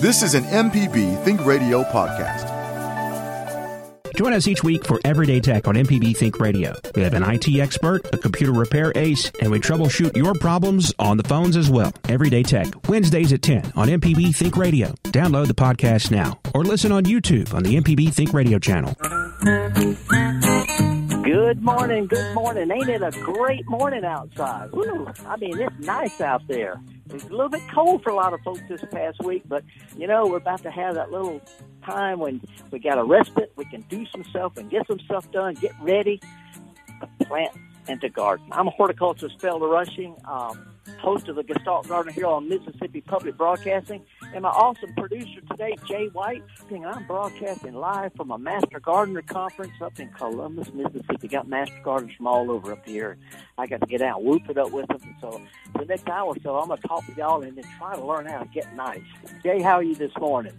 This is an MPB Think Radio podcast. Join us each week for Everyday Tech on MPB Think Radio. We have an IT expert, a computer repair ace, and we troubleshoot your problems on the phones as well. Everyday Tech, Wednesdays at 10 on MPB Think Radio. Download the podcast now or listen on YouTube on the MPB Think Radio channel. Good morning, good morning. Ain't it a great morning outside? Woo. I mean, it's nice out there. It's a little bit cold for a lot of folks this past week, but you know, we're about to have that little time when we got a respite, we can do some stuff and get some stuff done, get ready to plant and to garden. I'm a horticulturist, Felder Rushing, um, host of the Gestalt Garden here on Mississippi Public Broadcasting, and my awesome producer today, Jay White. And I'm broadcasting live from a Master Gardener Conference up in Columbus, Mississippi. Got Master Gardeners from all over up here. I got to get out and whoop it up with them. So the next hour or so, I'm going to talk to y'all and then try to learn how to get nice. Jay, how are you this morning?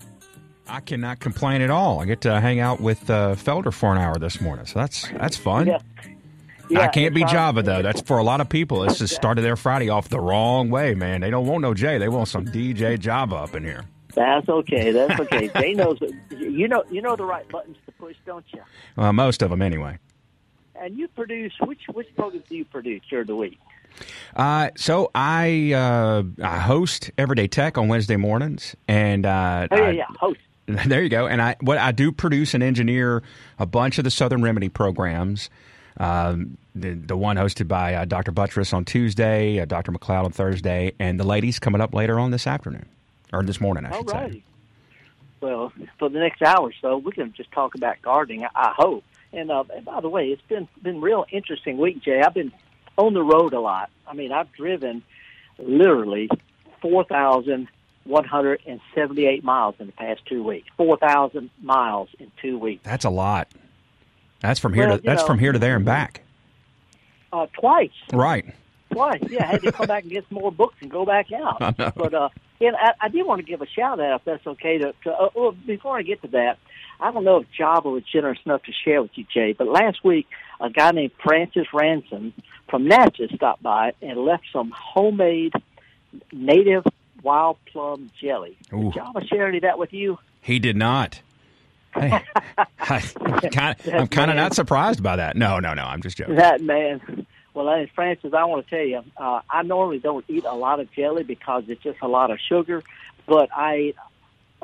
I cannot complain at all. I get to hang out with uh, Felder for an hour this morning, so that's that's fun. Yeah. I can't be Java though. That's for a lot of people. It's just started their Friday off the wrong way, man. They don't want no J. They want some DJ Java up in here. That's okay. That's okay. Jay knows. You know. You know the right buttons to push, don't you? Well, most of them anyway. And you produce which which programs do you produce during the week? Uh, so I uh, I host Everyday Tech on Wednesday mornings, and uh, Oh yeah, I- yeah. Host. There you go. And I what I do produce and engineer a bunch of the Southern Remedy programs. Um, the the one hosted by uh, Dr. Buttress on Tuesday, uh, Dr. McLeod on Thursday, and the ladies coming up later on this afternoon or this morning, I All should say. Well, for the next hour or so, we can just talk about gardening. I, I hope. And, uh, and by the way, it's been been real interesting week, Jay. I've been on the road a lot. I mean, I've driven literally four thousand one hundred and seventy eight miles in the past two weeks. Four thousand miles in two weeks. That's a lot. That's from here Well, to that's know- from here to there and back. Uh, twice. Right. twice. Yeah, I had to come back and get some more books and go back out. I know. But uh, and I, I did want to give a shout out, if that's okay. To, to uh, well, before I get to that, I don't know if Java was generous enough to share with you, Jay, but last week a guy named Francis Ransom from Natchez stopped by and left some homemade native wild plum jelly. Ooh. Did Java share any of that with you? He did not. I, am kind of, I'm kind of not surprised by that. No, no, no. I'm just joking. That man. Well, hey, Francis, I want to tell you, uh, I normally don't eat a lot of jelly because it's just a lot of sugar, but I ate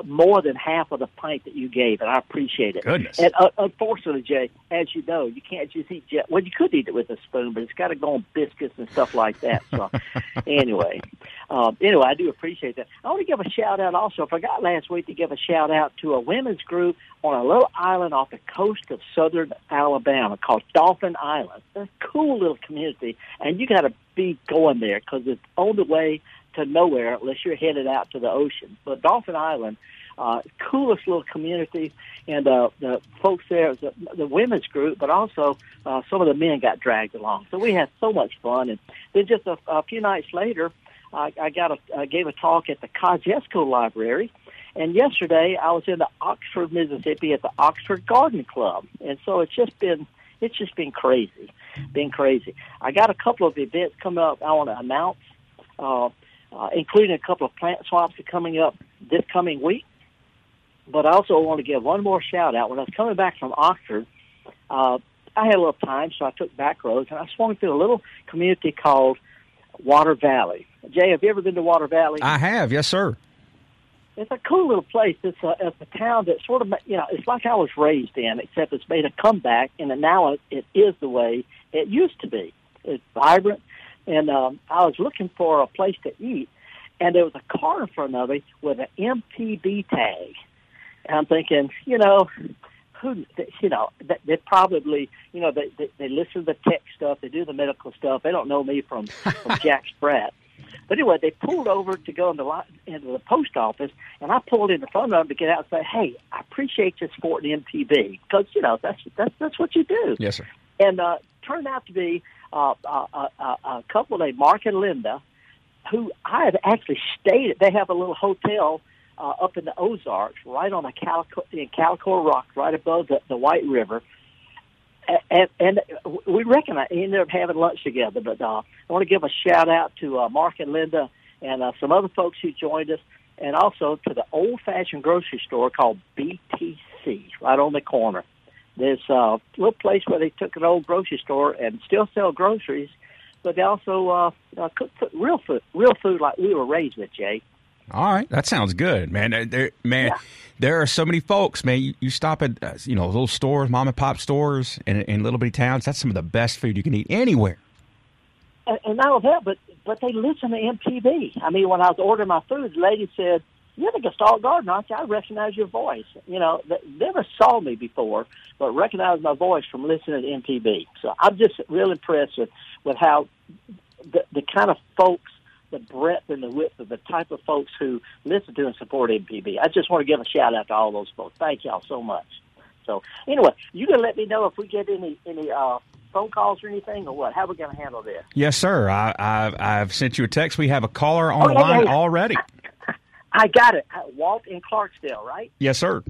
more than half of the pint that you gave, and I appreciate it. Goodness. And uh, unfortunately, Jay, as you know, you can't just eat jelly. Well, you could eat it with a spoon, but it's got to go on biscuits and stuff like that. So, anyway, um, anyway, I do appreciate that. I want to give a shout out also. I forgot last week to give a shout out to a women's group on a little island off the coast of southern Alabama called Dauphin Island. It's a cool little community, and you got to be going there because it's on the way to nowhere unless you're headed out to the ocean. But Dauphin Island, uh, coolest little community, and uh, the folks there, the, the women's group, but also uh, some of the men got dragged along. So we had so much fun, and then just a, a few nights later, I, I got a I gave a talk at the Kosciusko Library, and yesterday I was in the Oxford, Mississippi, at the Oxford Garden Club, and so it's just been it's just been crazy, been crazy. I got a couple of events coming up. I want to announce, uh, uh, including a couple of plant swaps that are coming up this coming week. But I also want to give one more shout out. When I was coming back from Oxford, uh, I had a little time, so I took back roads and I swung through a little community called Water Valley. Jay, have you ever been to Water Valley? I have, yes, sir. It's a cool little place. It's a, it's a town that sort of, you know, it's like I was raised in, except it's made a comeback, and now it, it is the way it used to be. It's vibrant, and um, I was looking for a place to eat, and there was a car in front of me with an MPB tag. And I'm thinking, you know, who, you know, they, they probably, you know, they, they they listen to the tech stuff, they do the medical stuff. They don't know me from from Jack Spratt. But anyway, they pulled over to go into, into the post office, and I pulled in the phone of them to get out and say, "Hey, I appreciate you supporting MPB because you know that's that's that's what you do." Yes, sir. And uh, turned out to be uh, uh, uh, a couple named Mark and Linda, who I have actually stayed at. They have a little hotel uh, up in the Ozarks, right on the Calico in Calico Rock, right above the, the White River. And, and we recognize he ended up having lunch together. But uh, I want to give a shout out to uh, Mark and Linda and uh, some other folks who joined us. and also to the old-fashioned grocery store called BTC, right on the corner. There's a little place where they took an old grocery store and still sell groceries, but they also uh, uh, cook food, real food, real food like we were raised with, Jay. All right, that sounds good, man. Uh, there, man, yeah. there are so many folks, man. You, you stop at uh, you know little stores, mom and pop stores in, in little bitty towns. That's some of the best food you can eat anywhere. And, and not only that, but but they listen to MPB. I mean, when I was ordering my food, the lady said, "You're the Gestalt gardener, aren't you? I recognize your voice." You know, they never saw me before, but recognized my voice from listening to MPB. So I'm just real impressed with with how the the kind of folks the breadth and the width of the type of folks who listen to and support MPB. I just want to give a shout out to all those folks. Thank y'all so much. So anyway, you can let me know if we get any any uh, phone calls or anything, or what? How are we going to handle this? Yes, sir. I, I've, I've sent you a text. We have a caller on oh, the line already. I got it. Uh, Walt in Clarksdale, right? Yes, sir.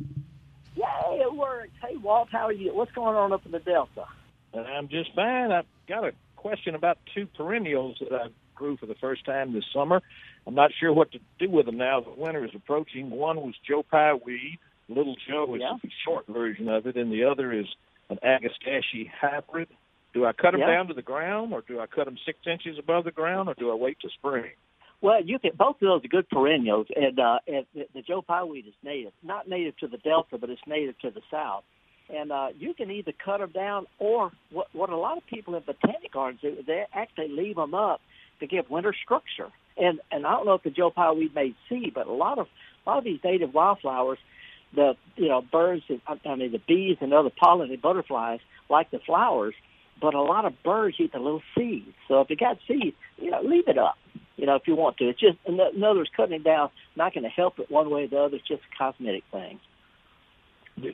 Yay, it works. Hey, Walt, how are you? What's going on up in the Delta? I'm just fine. I've got a question about two perennials that I grew for the first time this summer. I'm not sure what to do with them now that winter is approaching. One was Joe Pye weed. Little Joe is yeah. a short version of it, and the other is an Agastache hybrid. Do I cut them yeah. down to the ground, or do I cut them six inches above the ground, or do I wait to spring? Well, you can. Both of those are good perennials, and, uh, and the, Joe Pye weed is native, not native to the Delta, but it's native to the South. And uh, you can either cut them down, or what, what a lot of people in botanic gardens do, they actually leave them up to give winter structure. And and I don't know if the Joe Pye weed may see, but a lot of a lot of these native wildflowers, the you know birds, and, I mean the bees and other pollinated butterflies like the flowers, but a lot of birds eat the little seeds. So if you got seeds, you know, leave it up. You know, if you want to. It's just in other words, cutting it down not going to help it one way or the other. It's just a cosmetic thing.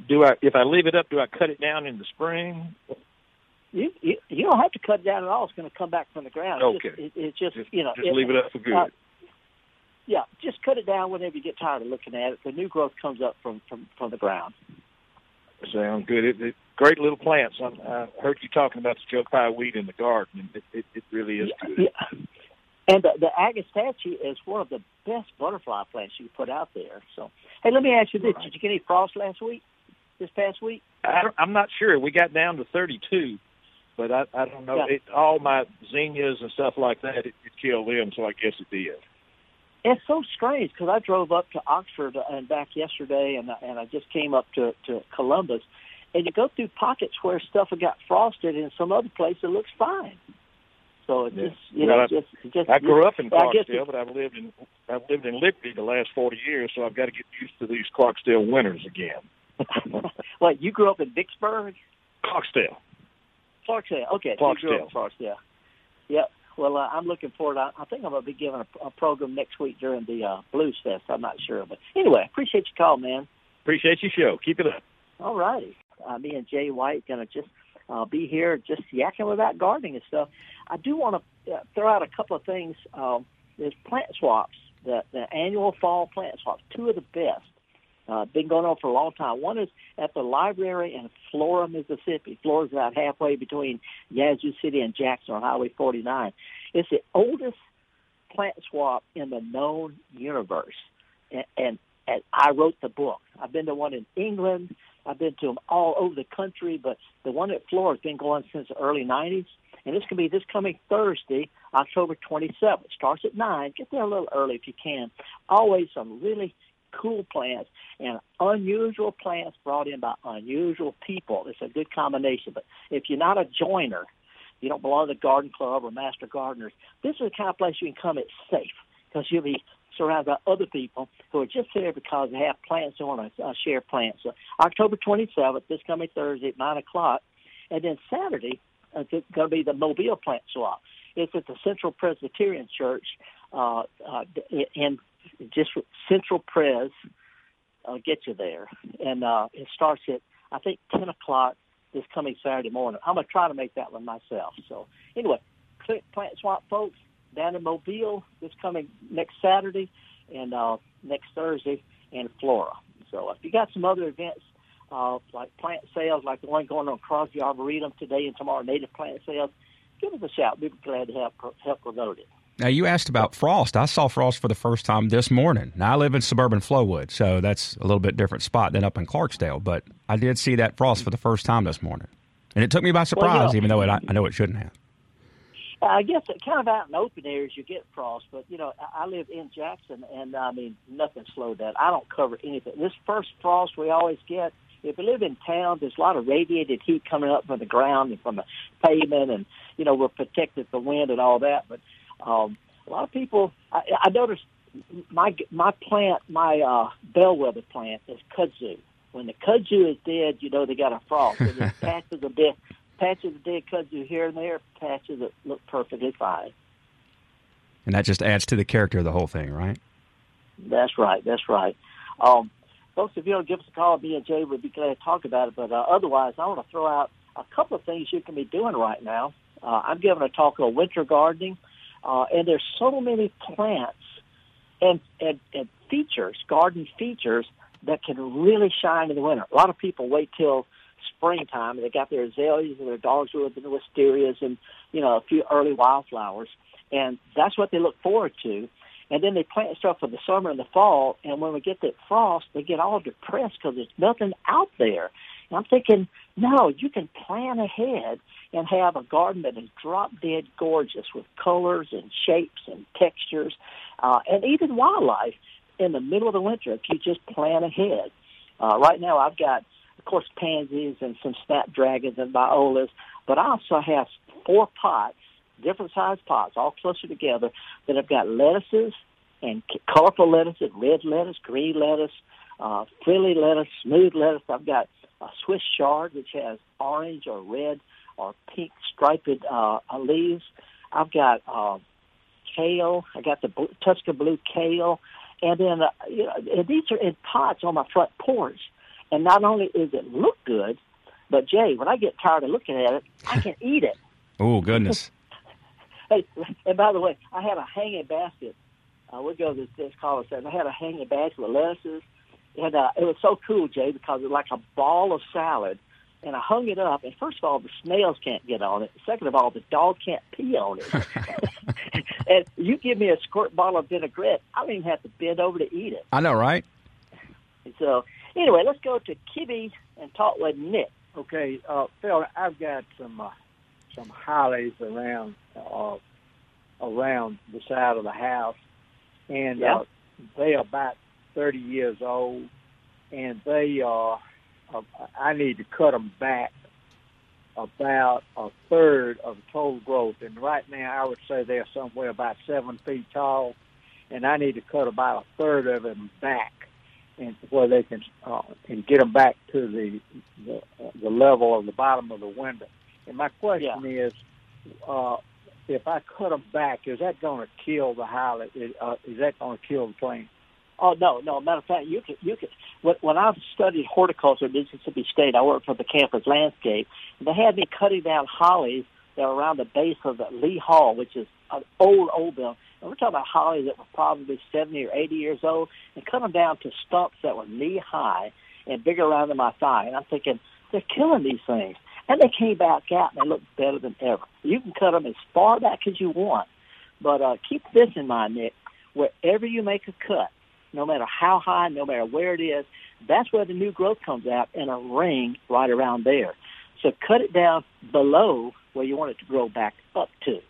Do I, if I leave it up, do I cut it down in the spring? you, you you don't have to cut it down at all. It's going to come back from the ground. Okay. It's just, it, it's just, just you know. Just it, leave it up for good. Uh, yeah, just cut it down whenever you get tired of looking at it. The new growth comes up from from from the ground. Sound good. It, it, great little plants. I, I heard you talking about the Joe Pye weed in the garden. It, it, it really is good. Yeah. And the, the agastache is one of the best butterfly plants you put out there. So, hey, let me ask you this: right. Did you get any frost last week? This past week? I I'm not sure. We got down to 32 but I, I don't know. Yeah. It, all my zinnias and stuff like that, it, it killed them, so I guess it did. It's so strange because I drove up to Oxford uh, and back yesterday, and and I just came up to to Columbus, and you go through pockets where stuff got frosted, and some other place it looks fine. So it yeah. just you well, know, I, just, just I grew up in Clarksdale, but I've lived in I've lived in Liberty the last forty years, so I've got to get used to these Clarksdale winters again. well, you grew up in Vicksburg, Clarksdale. Clarksdale. Okay. Clarksdale. Clarksdale. Yep. Well, uh, I'm looking forward. I, I think I'm going to be giving a, a program next week during the uh, Blues Fest. I'm not sure, but anyway, appreciate your call, man. Appreciate your show. Keep it up. All righty. Uh, me and Jay White going to just uh, be here, just yakking about gardening and stuff. I do want to uh, throw out a couple of things. Um, there's plant swaps, the, the annual fall plant swaps, two of the best. Uh, been going on for a long time. One is at the library in Flora, Mississippi. Flora's about halfway between Yazoo City and Jackson on Highway 49. It's the oldest plant swap in the known universe. And, and, and I wrote the book. I've been to one in England. I've been to them all over the country, but the one at Flora has been going since the early 90s. And this can be this coming Thursday, October 27th. Starts at 9. Get there a little early if you can. Always some really cool plants and unusual plants brought in by unusual people. It's a good combination. But if you're not a joiner, you don't belong to the garden club or master gardeners, this is the kind of place you can come. It's safe because you'll be surrounded by other people who are just there because they have plants and want to uh, share plants. So October 27th, this coming Thursday at 9 o'clock. And then Saturday, uh, it's going to be the Mobile plant swap. It's at the Central Presbyterian Church uh, uh, in just Central Pres uh, get you there, and uh, it starts at I think ten o'clock this coming Saturday morning. I'm gonna try to make that one myself. So anyway, plant swap folks down in Mobile this coming next Saturday and uh, next Thursday in Flora. So if you got some other events uh, like plant sales, like the one going on across the Arboretum today and tomorrow, native plant sales, give us a shout. We'd be glad to help help promote it. Now you asked about frost. I saw frost for the first time this morning. Now I live in suburban Flowood, so that's a little bit different spot than up in Clarksdale. But I did see that frost for the first time this morning, and it took me by surprise, well, even though it, I know it shouldn't have. I guess it kind of out in open areas you get frost, but you know I live in Jackson, and I mean nothing slowed that. I don't cover anything. This first frost we always get. If you live in town, there's a lot of radiated heat coming up from the ground and from the pavement, and you know we're protected from wind and all that. But um, a lot of people, I, I noticed my my plant, my uh, bellwether plant is kudzu. When the kudzu is dead, you know they got a frost. There's patches of dead patches of dead kudzu here and there, patches that look perfectly fine. And that just adds to the character of the whole thing, right? That's right. That's right. Um, folks, if you'll give us a call, me and Jay would be glad to talk about it. But uh, otherwise, I want to throw out a couple of things you can be doing right now. Uh, I'm giving a talk on winter gardening, uh, and there's so many plants and, and, and features, garden features that can really shine in the winter. A lot of people wait till springtime. And they got their azaleas and their dogwood and the wisterias and you know a few early wildflowers, and that's what they look forward to. And then they plant stuff for the summer and the fall, and when we get that frost, they get all depressed because there's nothing out there. And I'm thinking, no, you can plan ahead and have a garden that is drop dead gorgeous with colors and shapes and textures, uh, and even wildlife in the middle of the winter if you just plan ahead. Uh, right now, I've got of course, pansies and some snapdragons and violas. But I also have four pots, different size pots, all clustered together, that have got lettuces and colorful lettuces, red lettuce, green lettuce, uh, frilly lettuce, smooth lettuce. I've got a Swiss chard, which has orange or red or pink striped uh, leaves. I've got uh, kale. I got the blue, Tuscan blue kale. And then, uh, you know, these are in pots on my front porch. And not only is it look good, but Jay, when I get tired of looking at it, I can eat it. Oh goodness! hey, and by the way, I had a hanging basket. Uh, we go to this college and I had a hanging basket with lettuces, and uh, it was so cool, Jay, because it was like a ball of salad. And I hung it up, and first of all, the snails can't get on it. Second of all, the dog can't pee on it. and you give me a squirt bottle of vinaigrette, I don't even have to bend over to eat it. I know, right? And so Anyway, let's go to Kibby and talk with Nick. Okay, uh, Phil, I've got some uh, some hollies around uh, around the side of the house, and yeah. uh, they are about thirty years old, and they are. Uh, I need to cut them back about a third of total growth, and right now I would say they're somewhere about seven feet tall, and I need to cut about a third of them back and where they can uh, and get them back to the, the the level of the bottom of the window. And my question yeah. is, uh, if I cut them back, is that going to kill the highlight? Is, uh, is that going to kill the plant? Oh no, no. Matter of fact, you can you can. When, when I studied horticulture at Mississippi State, I worked for the campus landscape. And they had me cutting down hollies that were around the base of the Lee Hall, which is an old old building and we're talking about hollies that were probably 70 or 80 years old and them down to stumps that were knee high and bigger around than my thigh. And I'm thinking, they're killing these things. And they came back out and they look better than ever. You can cut them as far back as you want. But uh, keep this in mind, Nick. Wherever you make a cut, no matter how high, no matter where it is, that's where the new growth comes out in a ring right around there. So cut it down below where you want it to grow back up to.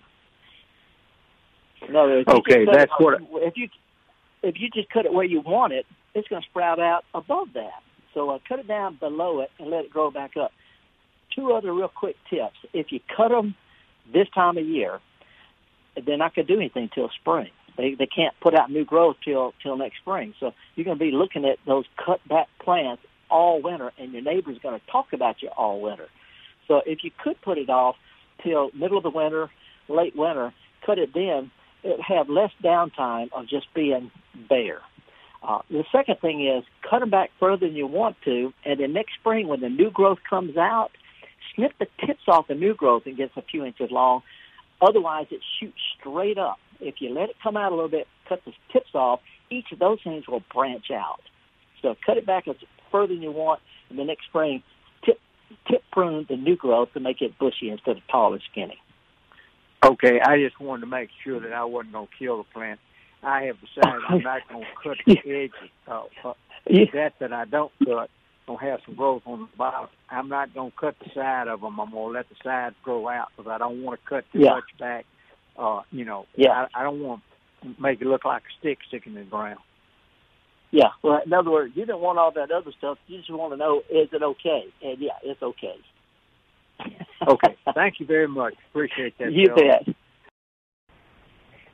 No, okay, that's it, what. If you if you just cut it where you want it, it's going to sprout out above that. So uh, cut it down below it and let it grow back up. Two other real quick tips: if you cut them this time of year, they're not going to do anything till spring. They they can't put out new growth till till next spring. So you're going to be looking at those cut back plants all winter, and your neighbor's going to talk about you all winter. So if you could put it off till middle of the winter, late winter, cut it then have less downtime of just being bare. Uh, the second thing is cut them back further than you want to, and then next spring when the new growth comes out, snip the tips off the new growth and gets a few inches long. Otherwise, it shoots straight up. If you let it come out a little bit, cut the tips off, each of those things will branch out. So cut it back as further than you want, and the next spring, tip tip prune the new growth to make it bushy instead of tall and skinny. Okay, I just wanted to make sure that I wasn't going to kill the plant. I have decided I'm not going to cut the edges. Uh, uh, Yeah. that that I don't cut gonna have some growth on the bottom. I'm not gonna cut the side of them. I'm gonna let the sides grow out because I don't want to cut too Yeah. much back. Uh, you know, Yeah. I, I don't want to make it look like a stick sticking in the ground. Yeah. Well, in other words, you didn't want all that other stuff. You just want to know is it okay? And yeah, it's okay. Okay, thank you very much. Appreciate that. You Bill. bet.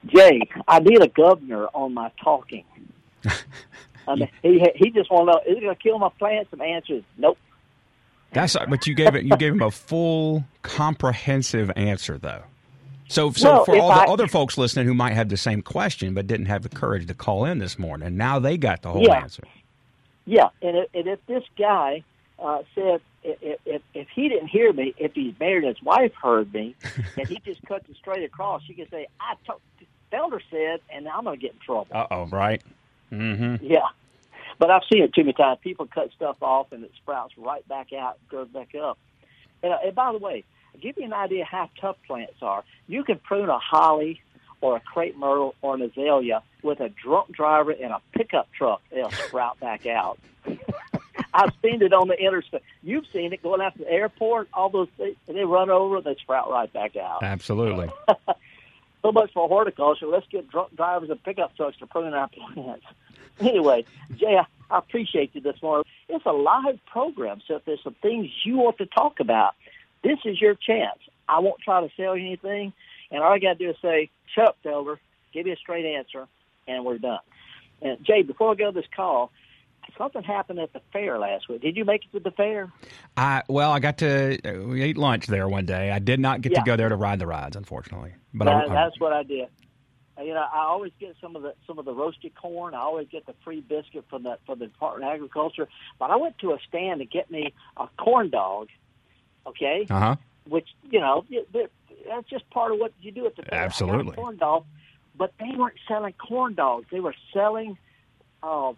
Jay, I need a governor on my talking. I mean, he he just want to know is it going to kill my plants? And answers, answer is nope. That's but you gave it. You gave him a full, comprehensive answer, though. So, so Well, for if all the other folks listening who might have the same question but didn't have the courage to call in this morning, now they got the whole Yeah. answer. Yeah, and if, and if this guy uh, said if, if if he didn't hear me, if he's married his wife heard me, and he just cuts it straight across, she can say I told Felder said, and I'm going to get in trouble. Uh oh, right? Mm-hmm. Yeah. But I've seen it too many times. People cut stuff off and it sprouts right back out, grows back up. And, uh, and by the way, give you an idea how tough plants are, you can prune a holly or a crepe myrtle or an azalea with a drunk driver in a pickup truck. They'll sprout back out. I've seen it on the interstate. You've seen it going out to the airport. All those things, and they run over, they sprout right back out Absolutely. so much for horticulture. Let's get drunk drivers and pickup trucks to prune our plants. Anyway, Jay, I, appreciate you this morning. It's a live program, so if there's some things you want to talk about, this is your chance. I won't try to sell you anything, and all I got to do is say, "Shut up, Felder. Give me a straight answer," and we're done. And Jay, before I go to this call, something happened at the fair last week. Did you make it to the fair? I well, I got to we ate lunch there one day. I did not get Yeah. to go there to ride the rides, unfortunately. But that, I, that's what I did. Uh, You know, I always get some of the some of the roasted corn. I always get the free biscuit from the from the Department of Agriculture. But I went to a stand to get me a corn dog. Okay, uh huh. which you know that's just part of what you do at the fair. I Absolutely. corn dog, but they weren't selling corn dogs. They were selling, uh,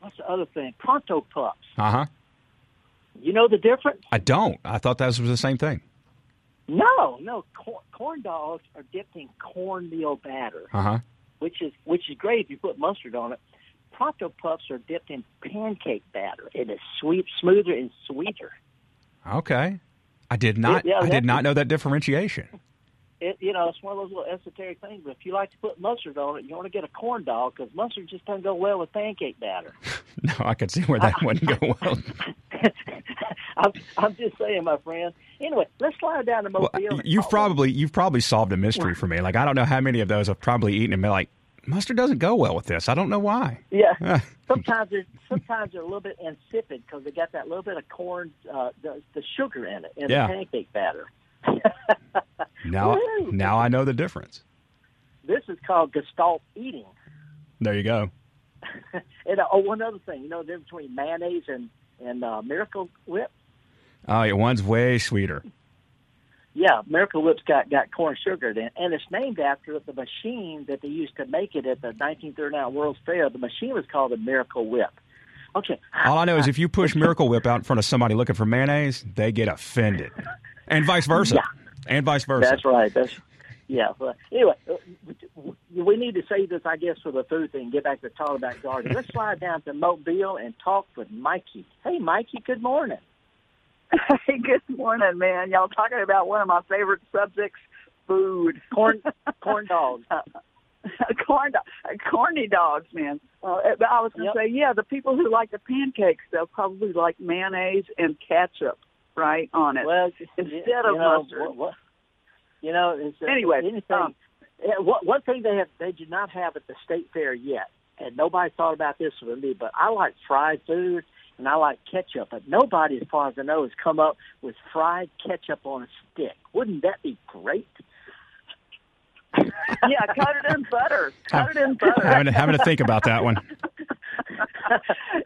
what's the other thing? Pronto pups. Uh huh. You know the difference? I don't. I thought that was the same thing. No, no. Corn, corn dogs are dipped in cornmeal batter. Uh huh. which is which is great if you put mustard on it. Pronto pups are dipped in pancake batter. It is sweet, smoother and sweeter. Okay. I did not. Yeah, I did not know that differentiation. It, you know, it's one of those little esoteric things. But if you like to put mustard on it, you want to get a corn dog because mustard just doesn't go well with pancake batter. No, I could see where that wouldn't go well. I'm, I'm just saying, my friend. Anyway, let's slide down to Mobile. Well, you've probably you've probably solved a mystery for me. Like I don't know how many of those I've probably eaten and been like, mustard doesn't go well with this. I don't know why. Yeah. sometimes they're sometimes they're a little bit insipid because they got that little bit of corn, uh, the, the sugar in it in Yeah. the pancake batter. Now Woo! now I know the difference. This is called gestalt eating. There you go. And uh, oh, one other thing, you know, the difference between mayonnaise and and uh, Miracle Whip. Oh, yeah, one's way sweeter. Yeah, Miracle Whip's got got corn sugar in it, and it's named after the machine that they used to make it at the 1939 World's Fair. The machine was called the Miracle Whip. Okay, All I know is if you push Miracle Whip out in front of somebody looking for mayonnaise, they get offended, and vice versa, Yeah. and vice versa. that's right. That's yeah. But anyway, uh, we need to save this, I guess, for the food thing. Get back to talking about gardening. Let's slide down to Mobile and talk with Mikey. Hey, Mikey. Good morning. Hey, good morning, man. Y'all talking about one of my favorite subjects, food. Corn corn dogs. corn, corny dogs, man. Uh, I was going to Yep. say, yeah, the people who like the pancakes, they'll probably like mayonnaise and ketchup, right, on it. Well, Instead you of know, mustard. What, what, you know, it's, uh, Anyway, anything. um, one, one thing they have they do not have at the state fair yet, and nobody thought about this with me, but I like fried food and I like ketchup, but nobody, as far as I know, has come up with fried ketchup on a stick. Wouldn't that be great? yeah, cut it in butter. Cut it in butter. having, to, having to think about that one.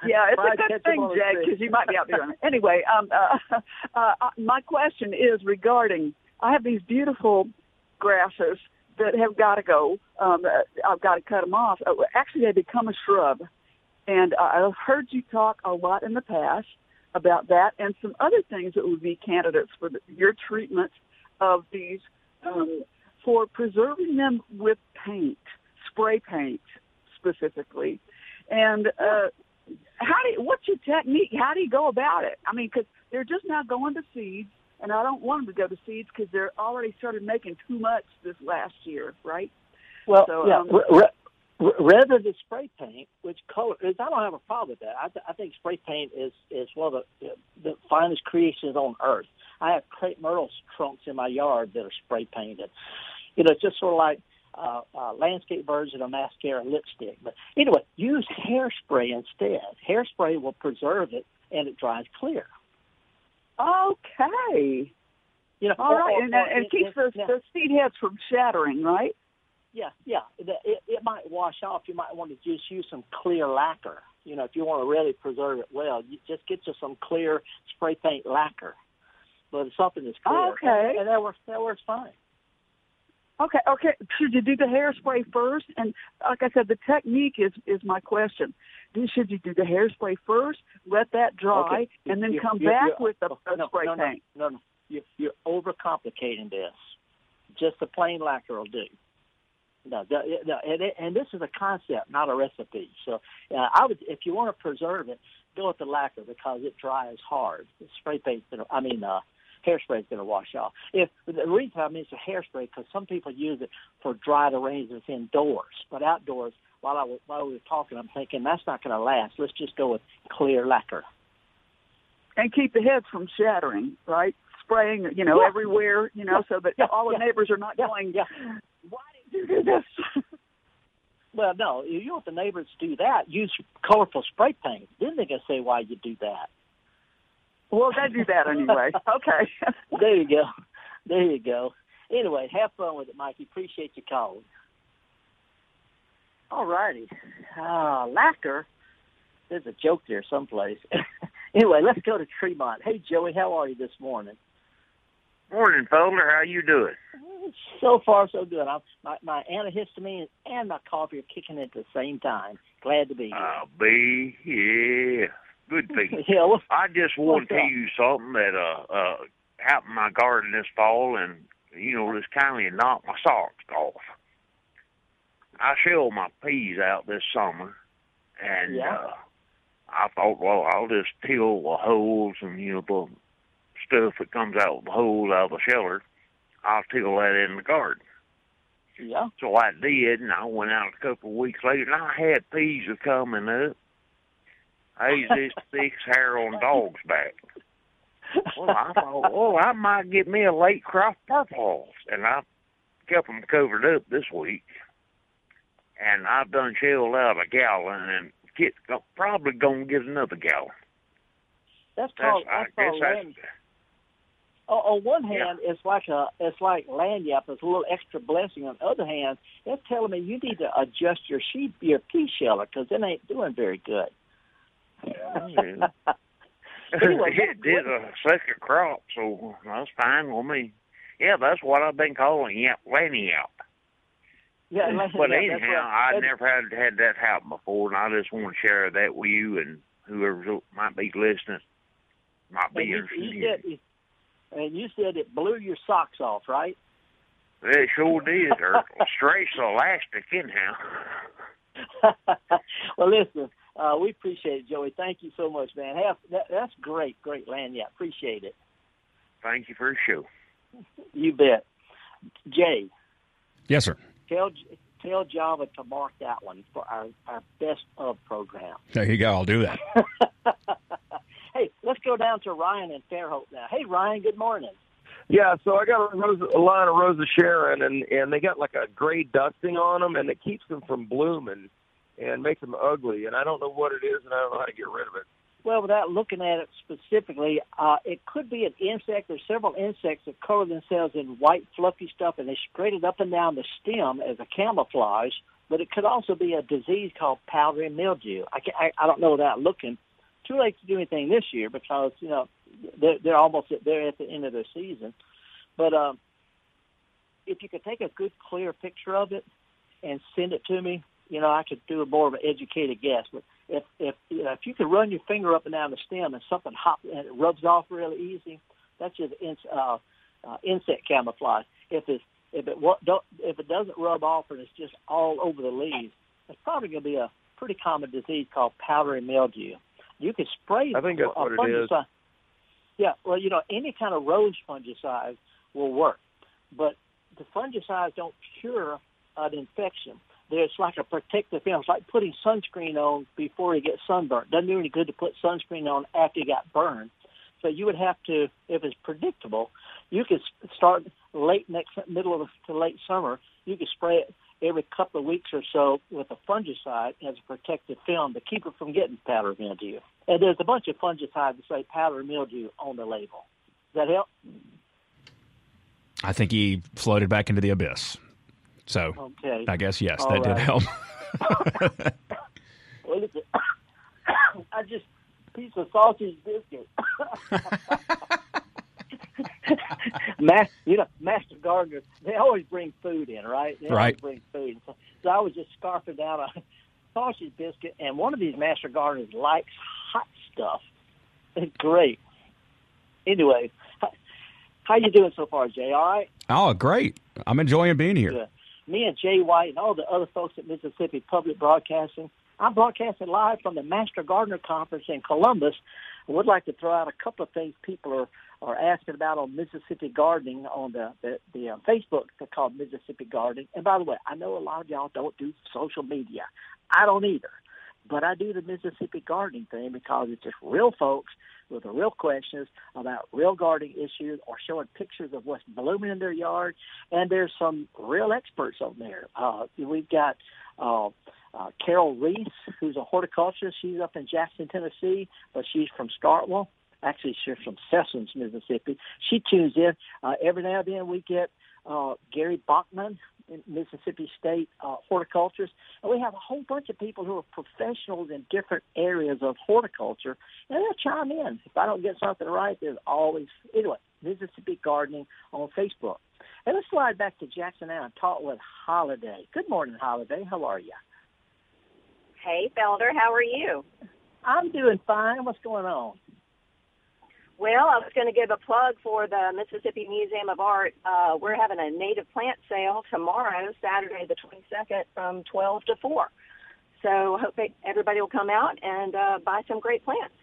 yeah, it's Fried a good thing, on a Jay, because you might be out doing it. Anyway, um, uh, uh, my question is regarding. I have these beautiful grasses that have got to go. Um, uh, I've got to cut them off. Uh, actually, they become a shrub, and uh, I've heard you talk a lot in the past about that and some other things that would be candidates for the, your treatment of these um, for preserving them with paint, spray paint specifically. And uh, how do you, what's your technique? How do you go about it? I mean, because they're just now going to seeds, and I don't want them to go to seeds because they're already started making too much this last year, right? Well, So, yeah. um, r- r- rather than spray paint, which color is, I don't have a problem with that. I, th- I think spray paint is is one of the the finest creations on earth. I have crepe myrtle trunks in my yard that are spray painted. You know, it's just sort of like uh, uh, landscape version of mascara lipstick. But anyway, use hairspray instead. Hairspray will preserve it and it dries clear. Okay. You know, All right, or- and, or and it- keeps it- the, now- the seed heads from shattering, right? Yeah, yeah. The- It, it might wash off. You might want to just use some clear lacquer. You know, if you want to really preserve it well, you just get you some clear spray paint lacquer. But it's something that's clear. Okay. And, and that works. That works fine. Okay, okay. Should you do the hairspray first? And like I said, the technique is is my question. Should you do the hairspray first, let that dry, Okay. and then You- come you- back you- with the oh, no, spray no, no, paint? No, no, you, you're overcomplicating this. Just the plain lacquer will do. No, the, no and, it- and this is a concept, not a recipe. So, uh, I would, if you want to preserve it, go with the lacquer because it dries hard. The spray paint's I mean, uh, hairspray is going to wash off. If the reason I mention hairspray because some people use it for dried arrangements indoors, but outdoors. While I was, while we were talking, I'm thinking that's not going to last. Let's just go with clear lacquer. And keep the heads from shattering, right? Spraying, you know, Yeah. everywhere, you know, so that Yeah, all the yeah. neighbors are not Yeah, going, yeah. "Why did you do this?" Well, no, you want the neighbors do that, use colorful spray paint. Then they're going to say why you do that. Well, they do that anyway. Okay. There you go. There you go. Anyway, have fun with it, Mikey. Appreciate you calling. All righty. Uh, lacquer. There's a joke there someplace. anyway, let's go to Tremont. Hey, Joey, how are you this morning? Morning, Felder. How you doing? So far, so good. I'm, my, my antihistamine and my coffee are kicking at the same time. Glad to be here. I'll be yeah. Good yeah, well, I just want to tell you something that uh uh happened in my garden this fall, and you know just kindly knocked my socks off. I shelled my peas out this summer, and Yeah. uh I thought, well, I'll just till the holes and you know the stuff that comes out of the holes out of the sheller. I'll till that in the garden. yeah. So I did, and I went out a couple of weeks later, and I had peas a coming up. Was this as hair on dog's back. Well, I thought, oh, I might get me a late crop purples, and I kept them covered up this week. And I've done shelled out a gallon, and get probably gonna get another gallon. That's That's, called, I that's guess called that's on, on one Yeah. hand, it's like a it's like lagniappe. It's a little extra blessing. On the other hand, it's telling me you need to adjust your sheep your pea sheller because it ain't doing very good. Yeah. Anyway, it did a second crop, so that's fine with me. Yeah, that's what I've been calling yap, lagniappe. yeah, land But that's anyhow. I And- never had had that happen before, and I just want to share that with you and whoever might be listening might And be you, interested. you said, and you said it blew your socks off, right? It sure did. Or stretch elastic anyhow. well, listen, uh, we appreciate it, Joey. Thank you so much, man. Have, that, that's great, great land Yeah, Appreciate it. Thank you for the show. You bet. Jay, Yes, sir. tell tell Java to mark that one for our, our best of program. There you go. I'll do that. hey, let's go down to Ryan and Fairhope now. Hey, Ryan, good morning. Yeah, so I got a, rose, a line of Rose of Sharon, and and they got like a gray dusting on them, and it keeps them from blooming and makes them ugly. And I don't know what it is, and I don't know how to get rid of it. Well, without looking at it specifically, uh, it could be an insect. There's several insects that color themselves in white, fluffy stuff, and they spread it up and down the stem as a camouflage. But it could also be a disease called powdery mildew. I, can, I, I don't know without looking. Too late to do anything this year because you know they're, they're almost at, they're at the end of their season. But um, if you could take a good, clear picture of it and send it to me, you know, I could do a more of an educated guess. But if if you know, if you could run your finger up and down the stem and something hop and it rubs off really easy, that's just in, uh, uh, insect camouflage. If it's if it don't, if it doesn't rub off and it's just all over the leaves, it's probably going to be a pretty common disease called powdery mildew. You can spray. I think that's a what it fungicide. is. Yeah, well, you know, any kind of rose fungicide will work, but the fungicides don't cure an infection. There's like a protective film. It's like putting sunscreen on before you get sunburned. Doesn't do any good to put sunscreen on after you got burned. So you would have to, if it's predictable, you could start late next middle of to late summer. You could spray it every couple of weeks or so with a fungicide as a protective film to keep it from getting powdery mildew. And there's a bunch of fungicides that say powdery mildew on the label. Does that help? I think he floated back into the abyss. So Okay. I guess yes, All that did help. Well, listen, I just piece of sausage biscuit. Ma- you know, master gardeners, they always bring food in, right? They always Right. bring food. So, so I was just scarfing down a sausage biscuit, and one of these master gardeners likes hot stuff. It's great. Anyway, how, how you doing so far, Jay? All right? oh, great! I'm enjoying being here. Good. Me and Jay White and all the other folks at Mississippi Public Broadcasting. I'm broadcasting live from the Master Gardener Conference in Columbus. I would like to throw out a couple of things people are, are asking about on Mississippi gardening on the the, the uh, Facebook called Mississippi Gardening. And by the way, I know a lot of y'all don't do social media. I don't either. But I do the Mississippi gardening thing because it's just real folks with the real questions about real gardening issues or showing pictures of what's blooming in their yard. And there's some real experts on there. Uh, we've got uh, uh, Carol Reese, who's a horticulturist. She's up in Jackson, Tennessee, but she's from Starkville. Actually, she's from Sessums, Mississippi. She tunes in. Uh, every now and then we get uh, Gary Bachman, Mississippi State uh, horticulturist, and we have a whole bunch of people who are professionals in different areas of horticulture, and they'll chime in. If I don't get something right, there's always anyway Mississippi Gardening on Facebook. And let's slide back to Jackson now and talk with Holiday. Good morning, Holiday. How are you? Hey, Felder, how are you? I'm doing fine. What's going on? Well, I was going to give a plug for the Mississippi Museum of Art. Uh, we're having a native plant sale tomorrow, Saturday the 22nd, from 12 to 4. So I hope everybody will come out and uh, buy some great plants.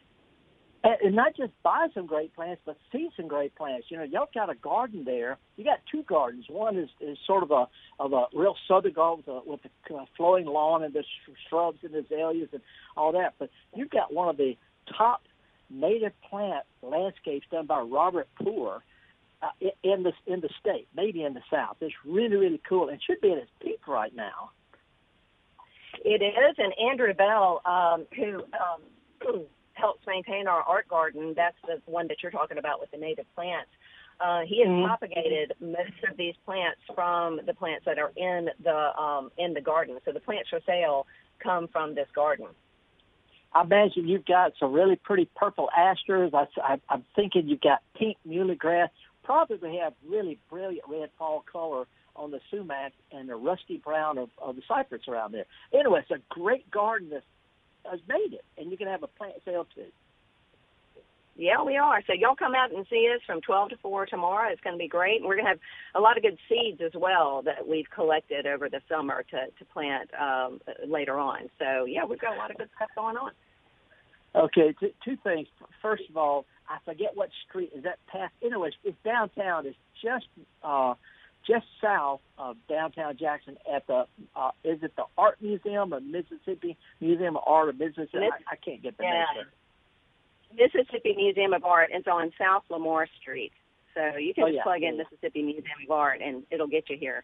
And not just buy some great plants, but see some great plants. You know, y'all got a garden there. You got two gardens. One is, is sort of a of a real southern garden with, a, with the uh, flowing lawn and the shrubs and azaleas and all that. But you've got one of the top native plant landscapes done by Robert Poore uh, in the in the state, maybe in the south. It's really really cool and should be at its peak right now. It is, and Andrew Bell, um, who um, helps maintain our art garden, that's the one that you're talking about with the native plants. Uh, he has Mhm. propagated most of these plants from the plants that are in the um, in the garden. So the plants for sale come from this garden. I imagine you've got some really pretty purple asters. I, I, I'm thinking you've got pink muhly grass. Probably have really brilliant red fall color on the sumac and the rusty brown of, of the cypress around there. Anyway, it's a great garden that has made it, and you can have a plant sale too. Yeah, we are. So y'all come out and see us from 12 to 4 tomorrow. It's going to be great. And we're going to have a lot of good seeds as well that we've collected over the summer to, to plant um, later on. So, yeah, we've got a lot of good stuff going on. Okay, two, two things. First of all, I forget what street is that past. Anyways, it's downtown. It's just uh, just south of downtown Jackson at the uh, is it the Art Museum or Mississippi Museum of Art or Mississippi? Miss- I, I can't get the Yeah. name. Mississippi Museum of Art is on South Lamar Street. So you can Oh, just yeah, plug in yeah. Mississippi Museum of Art and it'll get you here.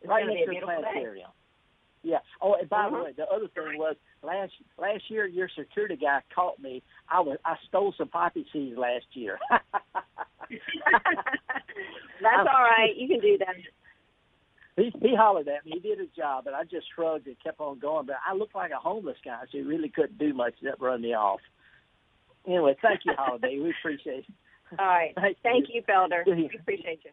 It's right next to the planetarium. Yeah. Oh, and by the Mhm. way, the other thing was last last year your security guy caught me. I was I stole some poppy seeds last year. That's all right. You can do that. he he hollered at me. He did his job, and I just shrugged and kept on going. But I looked like a homeless guy, so he really couldn't do much except run me off. Anyway, thank you, Holiday. We appreciate it. All right. Thank Thank you. you, Felder. We appreciate you.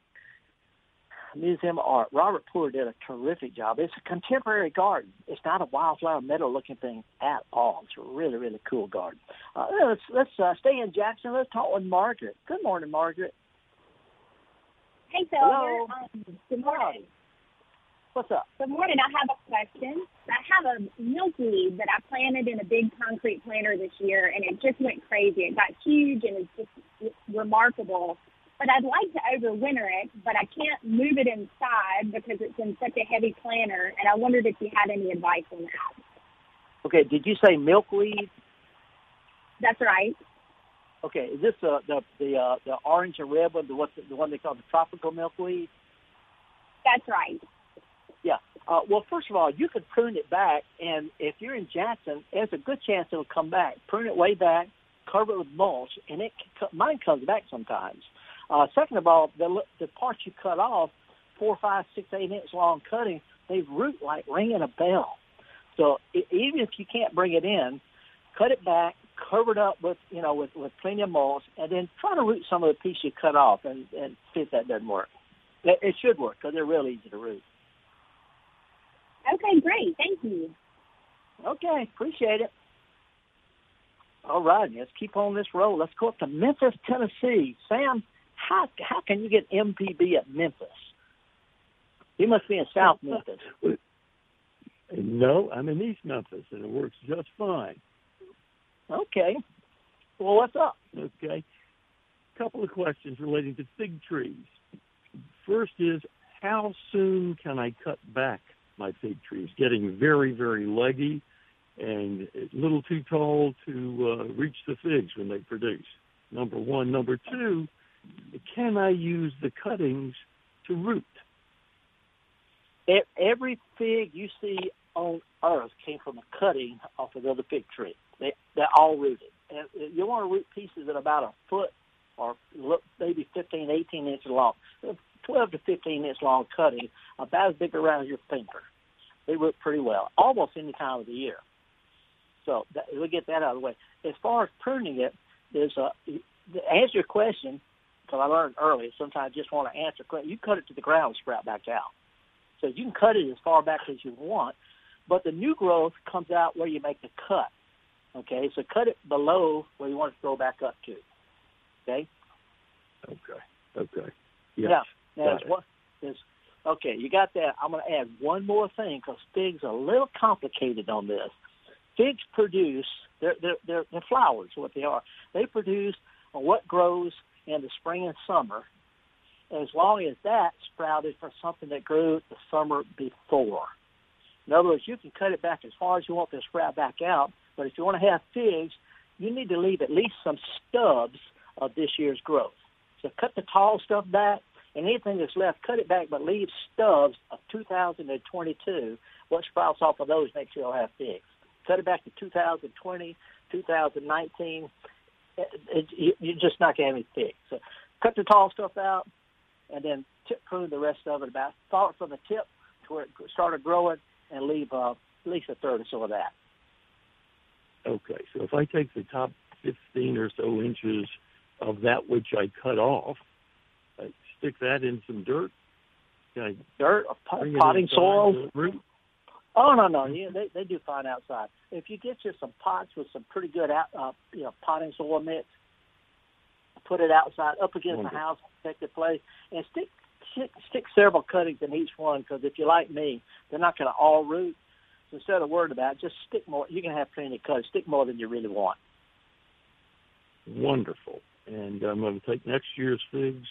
Museum of Art. Robert Poore did a terrific job. It's a contemporary garden. It's not a wildflower meadow looking thing at all. It's a really, really cool garden. Uh, let's let's uh, stay in Jackson. Let's talk with Margaret. Good morning, Margaret. Hey, Phil. Hello. Um, good morning. What's up? Good morning. I have a question. I have a milkweed that I planted in a big concrete planter this year, and it just went crazy. It got huge and it's just remarkable. But I'd like to overwinter it, but I can't move it inside because it's in such a heavy planter, and I wondered if you had any advice on that. Okay, did you say milkweed? That's right. Okay, is this uh, the the uh, the orange and red one, the what's the, the one they call the tropical milkweed? That's right. Yeah. Uh, well, first of all, you could prune it back, and if you're in Jackson, there's a good chance it'll come back. Prune it way back, cover it with mulch, and it mine comes back sometimes. Uh, second of all, the the parts you cut off, four, five, six, eight inch long cutting, they root like ringing a bell. So i even if you can't bring it in, cut it back, cover it up with you know with with plenty of mulch, and then try to root some of the piece you cut off, and and see if that doesn't work. It, it should work because they're real easy to root. Okay, great. Thank you. Okay, appreciate it. All right, let's keep on this roll. Let's go up to Memphis, Tennessee. Sam, how how can you get MPB at Memphis? You must be in South Memphis. No, I'm in East Memphis, and it works just fine. Okay. Well, what's up? Okay. A Couple of questions relating to fig trees. First is, how soon can I cut back my fig trees? Getting very, very leggy and a little too tall to uh, reach the figs when they produce. Number one. Number two, can I use the cuttings to root? Every fig you see on Earth came from a cutting off another fig tree. They they're all rooted. And you want to root pieces are about a foot or maybe 15, 18 inches long. 12 to 15 inch long cutting, about as big around as your finger. They root pretty well, almost any time of the year. So that, we'll get that out of the way. As far as pruning it, there's a to answer your question because I learned early. Sometimes I just want to answer. You cut it to the ground, sprout back out. So you can cut it as far back as you want, but the new growth comes out where you make the cut. Okay, so cut it below where you want it to grow back up to. Okay. Okay. Okay. Yeah. Yes. Now, there's one, there's, okay, you got that. I'm going to add one more thing because figs are a little complicated on this. Figs produce, they're, they're, they're, they're flowers, what they are. They produce what grows in the spring and summer, as long as that sprouted from something that grew the summer before. In other words, you can cut it back as far as you want to sprout back out, but if you want to have figs, you need to leave at least some stubs of this year's growth. So cut the tall stuff back, and anything that's left, cut it back, but leave stubs of 2022. What sprouts off of those makes sure you'll have figs. Cut it back to 2020, 2019. It, it, you- you're just not going to have any figs. So cut the tall stuff out, and then tip prune the rest of it about start from the tip to where it started growing, and leave uh, at least a third or so of that. Okay, so if I take the top 15 or so inches of that which I cut off, stick that in some dirt. I Dirt, pot, potting soil. the? Oh no, no, yeah, they they do fine outside. If you get you some pots with some pretty good out, uh, you know, potting soil mix, put it outside up against the Wonderful. house, protected place, and stick stick, stick several cuttings in each one. Because if you're like me, they're not going to all root. So instead of worried about, it, just stick more. You can have plenty of cuttings. Stick more than you really want. Wonderful. And I'm going to take next year's figs,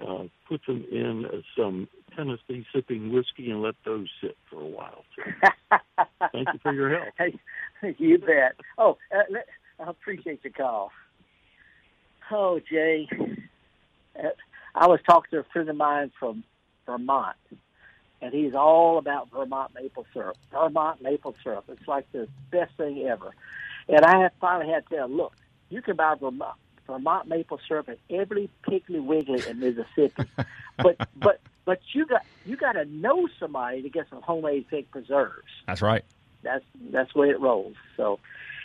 uh, put them in some Tennessee sipping whiskey, and let those sit for a while. Too. Thank you for your help. Hey, you bet. Oh, uh, let, I appreciate the call. Oh, Jay, uh, I was talking to a friend of mine from Vermont, and he's all about Vermont maple syrup. Vermont maple syrup. It's like the best thing ever. And I have finally had to tell him, look, you can buy Vermont, Vermont maple syrup at every Piggly Wiggly in Mississippi, but but but you got you got to know somebody to get some homemade fig preserves That's right. that's that's the way it rolls. So,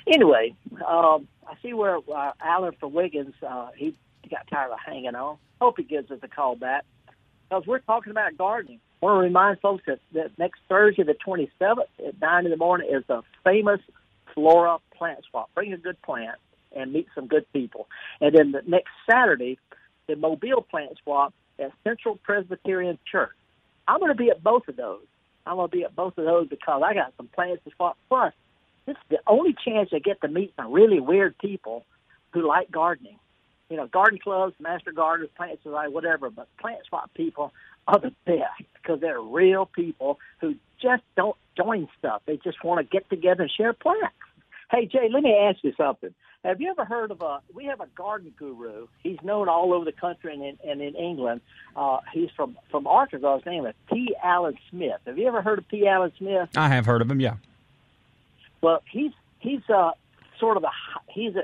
anyway, um, I see where uh, Alan from Wiggins uh, he got tired of hanging on. Hope he gives us a call back because we're talking about gardening. I want to remind folks that, that next Thursday, the 27th at nine in the morning, is the famous Flora plant swap. Bring a good plant and meet some good people. And then the next Saturday, the Mobile plant swap at Central Presbyterian Church. I'm going to be at both of those. I'm going to be at both of those because I got some plans to spot. Plus, this is the only chance I get to meet some really weird people who like gardening. You know, garden clubs, master gardeners, plant society, whatever. But plant spot people are the best because they're real people who just don't join stuff. They just want to get together and share plants. Hey Jay, let me ask you something. Have you ever heard of a? We have a garden guru. He's known all over the country and in, and in England. Uh, he's from from Arkansas. His name is P. Allen Smith. Have you ever heard of P. Allen Smith? I have heard of him. Yeah. Well, he's he's uh, sort of a he's a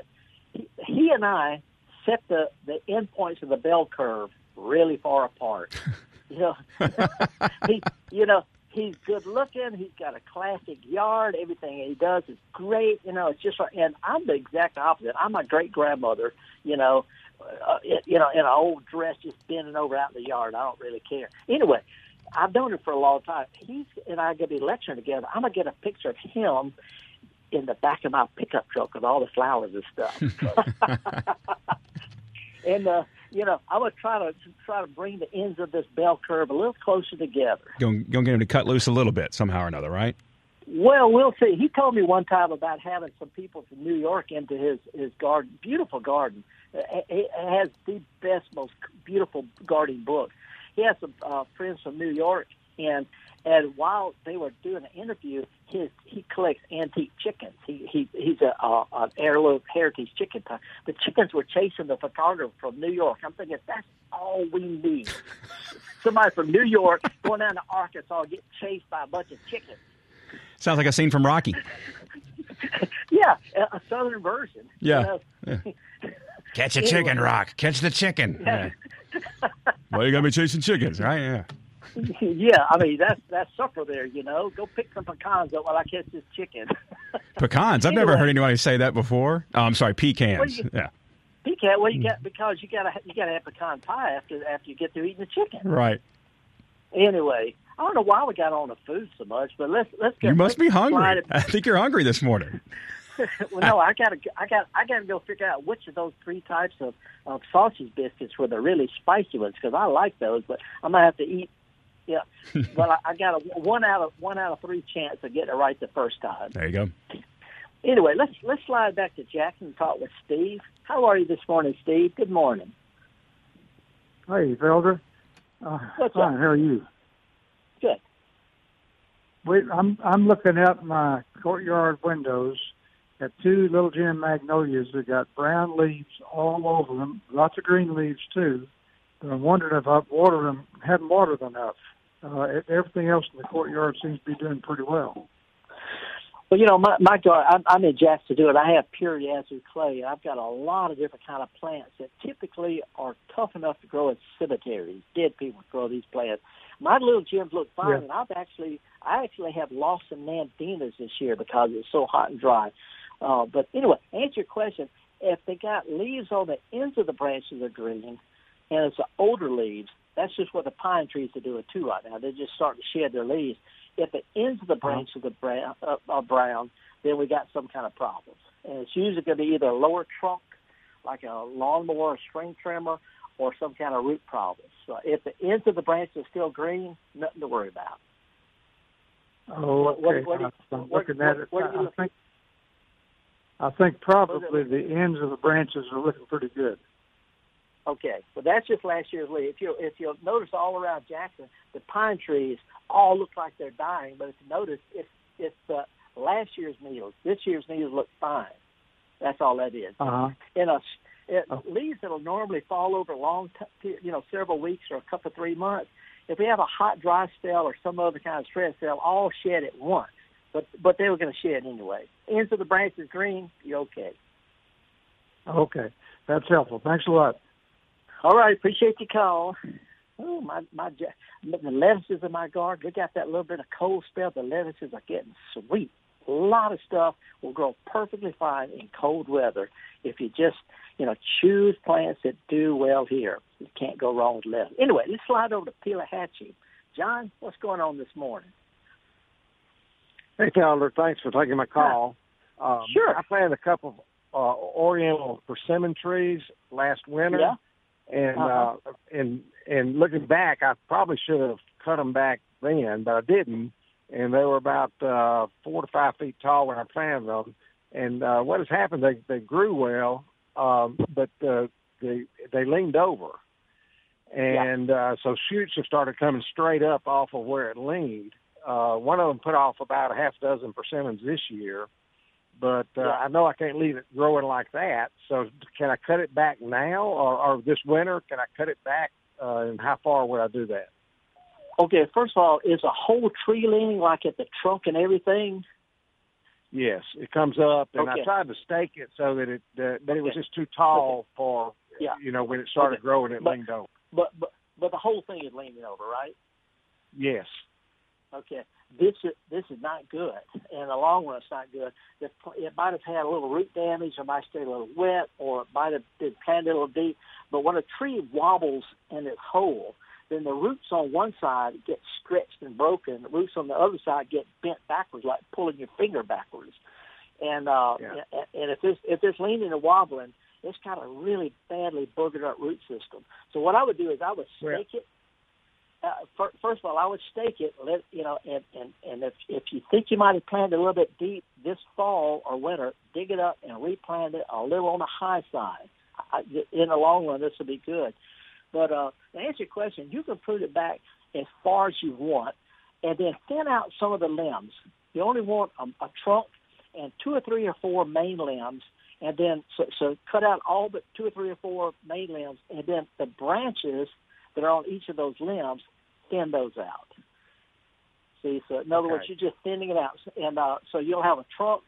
he, he and I set the the endpoints of the bell curve really far apart. you know, he you know he's good looking. He's got a classic yard. Everything he does is great. You know, it's just like, and I'm the exact opposite. I'm a great grandmother. You know, uh, you know, in an old dress, just bending over out in the yard. I don't really care. Anyway, I've known him for a long time. He's and I are gonna be lecturing together. I'm gonna get a picture of him in the back of my pickup truck with all the flowers and stuff. and uh, you know, I'm gonna try to try to bring the ends of this bell curve a little closer together. Going going to get him to cut loose a little bit somehow or another, right? Well, we'll see. He told me one time about having some people from New York into his his garden, beautiful garden. It has the best, most beautiful gardening book. He has some uh, friends from New York, and and while they were doing an interview, his he collects antique chickens. He he he's a, a an heirloom heritage chicken. The chickens were chasing the photographer from New York. I'm thinking that's all we need. Somebody from New York going down to Arkansas get chased by a bunch of chickens. Sounds like a scene from Rocky. yeah, a southern version. Yeah. You know? yeah. Catch a anyway. chicken, Rock. Catch the chicken. Yeah. well, you got me chasing chickens, right? Yeah. yeah, I mean that's that's supper there. You know, go pick some pecans up while I catch this chicken. pecans? I've anyway. never heard anybody say that before. Oh, I'm sorry, pecans. You, yeah. Pecan. Well, you hmm. got because you got to you got to have pecan pie after after you get through eating the chicken. Right. Anyway, I don't know why we got on the food so much, but let's let's get. You must be hungry. I think you're hungry this morning. well, no, I gotta, I got, I gotta go figure out which of those three types of, of sausage biscuits were the really spicy ones because I like those, but I'm gonna have to eat yeah. but I, I got a one out of one out of three chance of getting it right the first time. There you go. Anyway, let's let's slide back to Jackson and talk with Steve. How are you this morning, Steve? Good morning. Hey, Felder. Uh, What's fine. up? How are you? Good. Wait, I'm I'm looking out my courtyard windows at two little gem magnolias that got brown leaves all over them, lots of green leaves too. But I'm wondering if I've watered them, hadn't watered enough. Uh, everything else in the courtyard seems to be doing pretty well. Well, you know, my, my garden, I'm, I'm in Jackson to do it. I have purity acid clay. I've got a lot of different kind of plants that typically are tough enough to grow in cemeteries. Dead people grow these plants. My little gems look fine, Yeah. and I've actually, I actually have lost some nandinas this year because it's so hot and dry. Uh, but anyway, answer your question. If they got leaves on the ends of the branches are green, and it's the older leaves, that's just what the pine trees are doing too right now. They're just starting to shed their leaves. If the ends of the branch of the brown uh, are brown, then we got some kind of problems. And it's usually going to be either a lower trunk, like a lawnmower or string trimmer, or some kind of root problem. So if the ends of the branch are still green, nothing to worry about. Oh, What- what- okay. what I'm what- looking at it. what- what I look- think I think probably the ends of the branches are looking pretty good. Okay, well that's just last year's leaf. If you if you'll notice all around Jackson, the pine trees all look like they're dying. But if you notice, it's it's uh, last year's needles. This year's needles look fine. That's all that is. Uh-huh. In a it, leaves that'll normally fall over a long, t- you know, several weeks or a couple of three months. If we have a hot, dry spell or some other kind of stress, they'll all shed at once. But but they were going to shed anyway. Ends of the branch is green. You're okay. Okay, that's helpful. Thanks a lot. All right, appreciate your call. Oh my my the lettuces in my garden. We got that little bit of cold spell. The lettuces are getting sweet. A lot of stuff will grow perfectly fine in cold weather if you just you know choose plants that do well here. You can't go wrong with lettuce. Anyway, let's slide over to Pelahatchie. John, what's going on this morning? Hey, Calendar, thanks for taking my call. Um, Sure. I planted a couple of uh, Oriental persimmon trees last winter, Yeah. And Uh-huh. uh, and and looking back, I probably should have cut them back then, but I didn't. And they were about uh, four to five feet tall when I planted them. And uh, what has happened? They they grew well, um, but uh, they they leaned over, and uh, so shoots have started coming straight up off of where it leaned. Uh, one of them put off about a half dozen persimmons this year, but uh, I know I can't leave it growing like that. So can I cut it back now, or, or this winter? Can I cut it back, uh, and how far would I do that? Okay, first of all, is a whole tree leaning like at the trunk and everything? Yes, it comes up, and Okay. I tried to stake it so that it, uh, but it was just too tall for, Yeah. you know, when it started Okay. growing, it But- leaned over. But but but the whole thing is leaning over, right? Yes. Okay, this is this is not good. In the long run, it's not good. The, it might have had a little root damage, or might stay a little wet, or it might have been planted a little deep. But when a tree wobbles in its hole, then the roots on one side get stretched and broken. The roots on the other side get bent backwards, like pulling your finger backwards. And uh, Yeah. and if it's if it's leaning and wobbling, it's got a really badly boogered up root system. So what I would do is I would stake it uh, first of all, I would stake it. Let you know, and and and if if you think you might have planted a little bit deep this fall or winter, dig it up and replant it a little on the high side. I, in the long run, this will be good. But uh, to answer your question, you can prune it back as far as you want, and then thin out some of the limbs. You only want a, a trunk and two or three or four main limbs, and then so, so cut out all but two or three or four main limbs, and then the branches that are on each of those limbs, thin those out. See, so in other Okay. words, you're just thinning it out, and uh, so you'll have a trunk,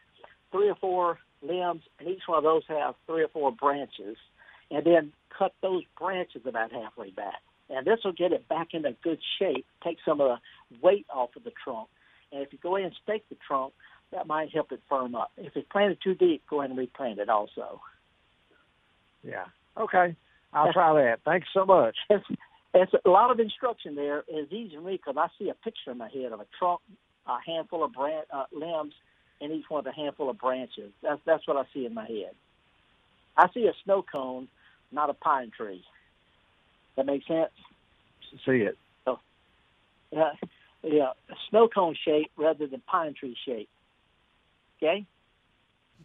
three or four limbs, and each one of those have three or four branches, and then cut those branches about halfway back. And this will get it back into good shape, take some of the weight off of the trunk. And if you go ahead and stake the trunk, that might help it firm up. If it's planted too deep, go ahead and replant it also. Yeah. Okay. I'll try that. Thanks so much. It's, it's a lot of instruction there. It's easy for me because I see a picture in my head of a trunk, a handful of bran- uh, limbs, and each one with a handful of branches. That's that's what I see in my head. I see a snow cone, not a pine tree. That makes sense. See it. Yeah, yeah, a snow cone shape rather than pine tree shape. Okay.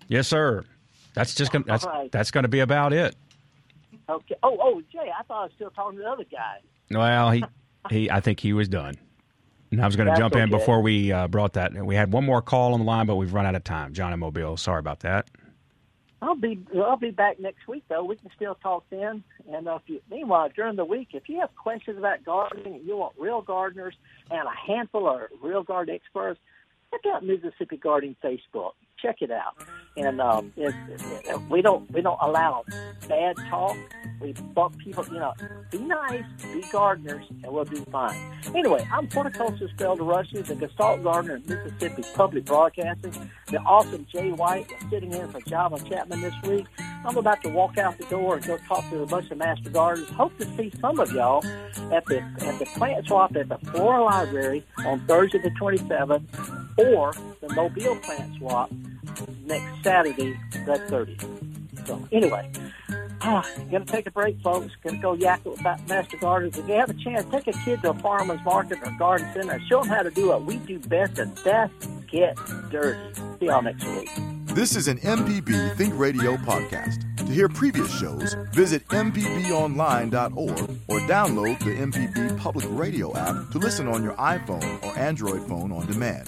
Yes, sir. That's just gonna, that's All right. that's going to be about it. Okay. Oh, oh, Jay, I thought I was still talking to the other guy. Well, he he I think he was done. And I was going to jump in before we uh, brought that. We had one more call on the line, but we've run out of time. John and Mobile. Sorry about that. I'll be I'll be back next week though. We can still talk then. And uh, if you, meanwhile, during the week, if you have questions about gardening, and you want real gardeners and a handful of real garden experts, check out Mississippi Gardening Facebook. Check it out. And um, it, it, we don't we don't allow bad talk. We bump people. You know, be nice, be gardeners, and we'll do fine. Anyway, I'm horticulturist Felder Rushing, a consultant gardener at Mississippi Public Broadcasting. The awesome Jay White is sitting in for Java Chapman this week. I'm about to walk out the door and go talk to a bunch of master gardeners. Hope to see some of y'all at the at the plant swap at the Flora Library on Thursday the 27th, or the Mobile plant swap next Saturday the 30th. So anyway, ah, gonna take a break, folks. Gonna go yak about master gardeners. If you have a chance, take a kid to a farmer's market or garden center show them how to do what we do best, and that's get dirty. See y'all next week. This is an MPB Think Radio podcast. To hear previous shows, visit MPBOnline.org or download the MPB Public Radio app to listen on your iPhone or Android phone on demand.